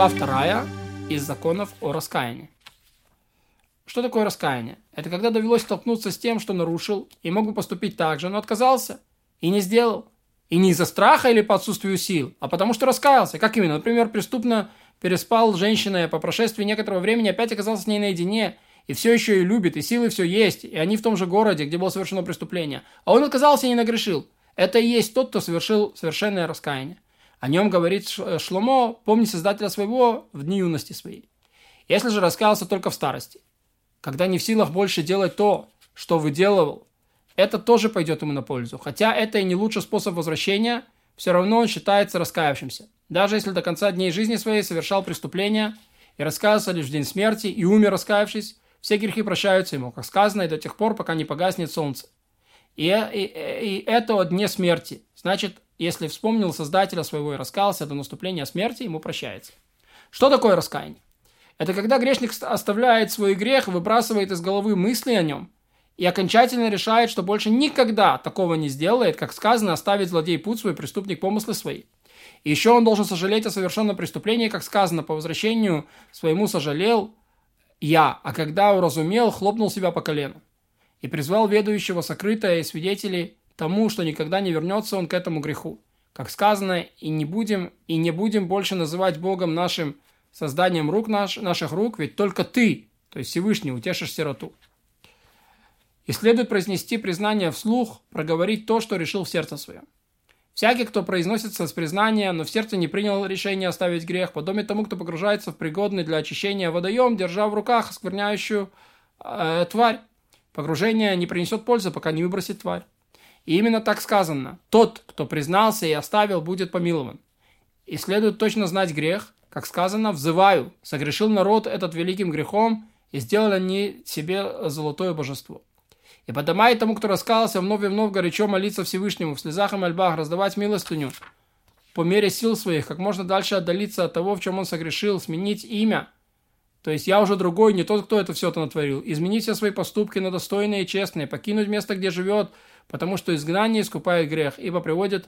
Глава вторая из законов о раскаянии. Что такое раскаяние? Это когда довелось столкнуться с тем, что нарушил, и мог бы поступить так же, но отказался и не сделал. И не из-за страха или по отсутствию сил, а потому что раскаялся. Как именно? Например, преступно переспал с женщиной, а по прошествии некоторого времени опять оказался с ней наедине, и все еще и любит, и силы все есть, и они в том же городе, где было совершено преступление. А он отказался и не нагрешил. Это и есть тот, кто совершил совершенное раскаяние. О нем говорит Шломо, помни Создателя своего в дни юности своей. Если же раскаялся только в старости, когда не в силах больше делать то, что выделывал, это тоже пойдет ему на пользу. Хотя это и не лучший способ возвращения, все равно он считается раскаявшимся. Даже если до конца дней жизни своей совершал преступления и раскаялся лишь в день смерти и умер раскаявшись, все грехи прощаются ему, как сказано, и до тех пор, пока не погаснет солнце. И, и, и это о дне смерти. Значит, если вспомнил Создателя своего и раскаялся до наступления смерти, ему прощается. Что такое раскаяние? Это когда грешник оставляет свой грех, выбрасывает из головы мысли о нем и окончательно решает, что больше никогда такого не сделает, как сказано, оставить злодей путь свой, преступник помыслы свои. И еще он должен сожалеть о совершенном преступлении, как сказано, по возвращению своему сожалел я, а когда уразумел, хлопнул себя по колену. И призвал ведущего сокрытое и свидетелей тому, что никогда не вернется он к этому греху. Как сказано, и не будем, и не будем больше называть Богом нашим созданием рук наш, наших рук, ведь только ты, то есть Всевышний, утешишь сироту. И следует произнести признание вслух, проговорить то, что решил в сердце своем. Всякий, кто произносится с признания, но в сердце не принял решение оставить грех, подобно тому, кто погружается в пригодный для очищения водоем, держа в руках оскверняющую э, тварь. Погружение не принесет пользы, пока не выбросит тварь. И именно так сказано. Тот, кто признался и оставил, будет помилован. И следует точно знать грех, как сказано, взываю, согрешил народ этот великим грехом, и сделали они себе золотое божество. И подымает тому, кто раскался, вновь и вновь горячо молиться Всевышнему, в слезах и мольбах, раздавать милостыню, по мере сил своих, как можно дальше отдалиться от того, в чем он согрешил, сменить имя. То есть я уже другой, не тот, кто это все это натворил. Изменить все свои поступки на достойные и честные, покинуть место, где живет, потому что изгнание искупает грех, ибо приводит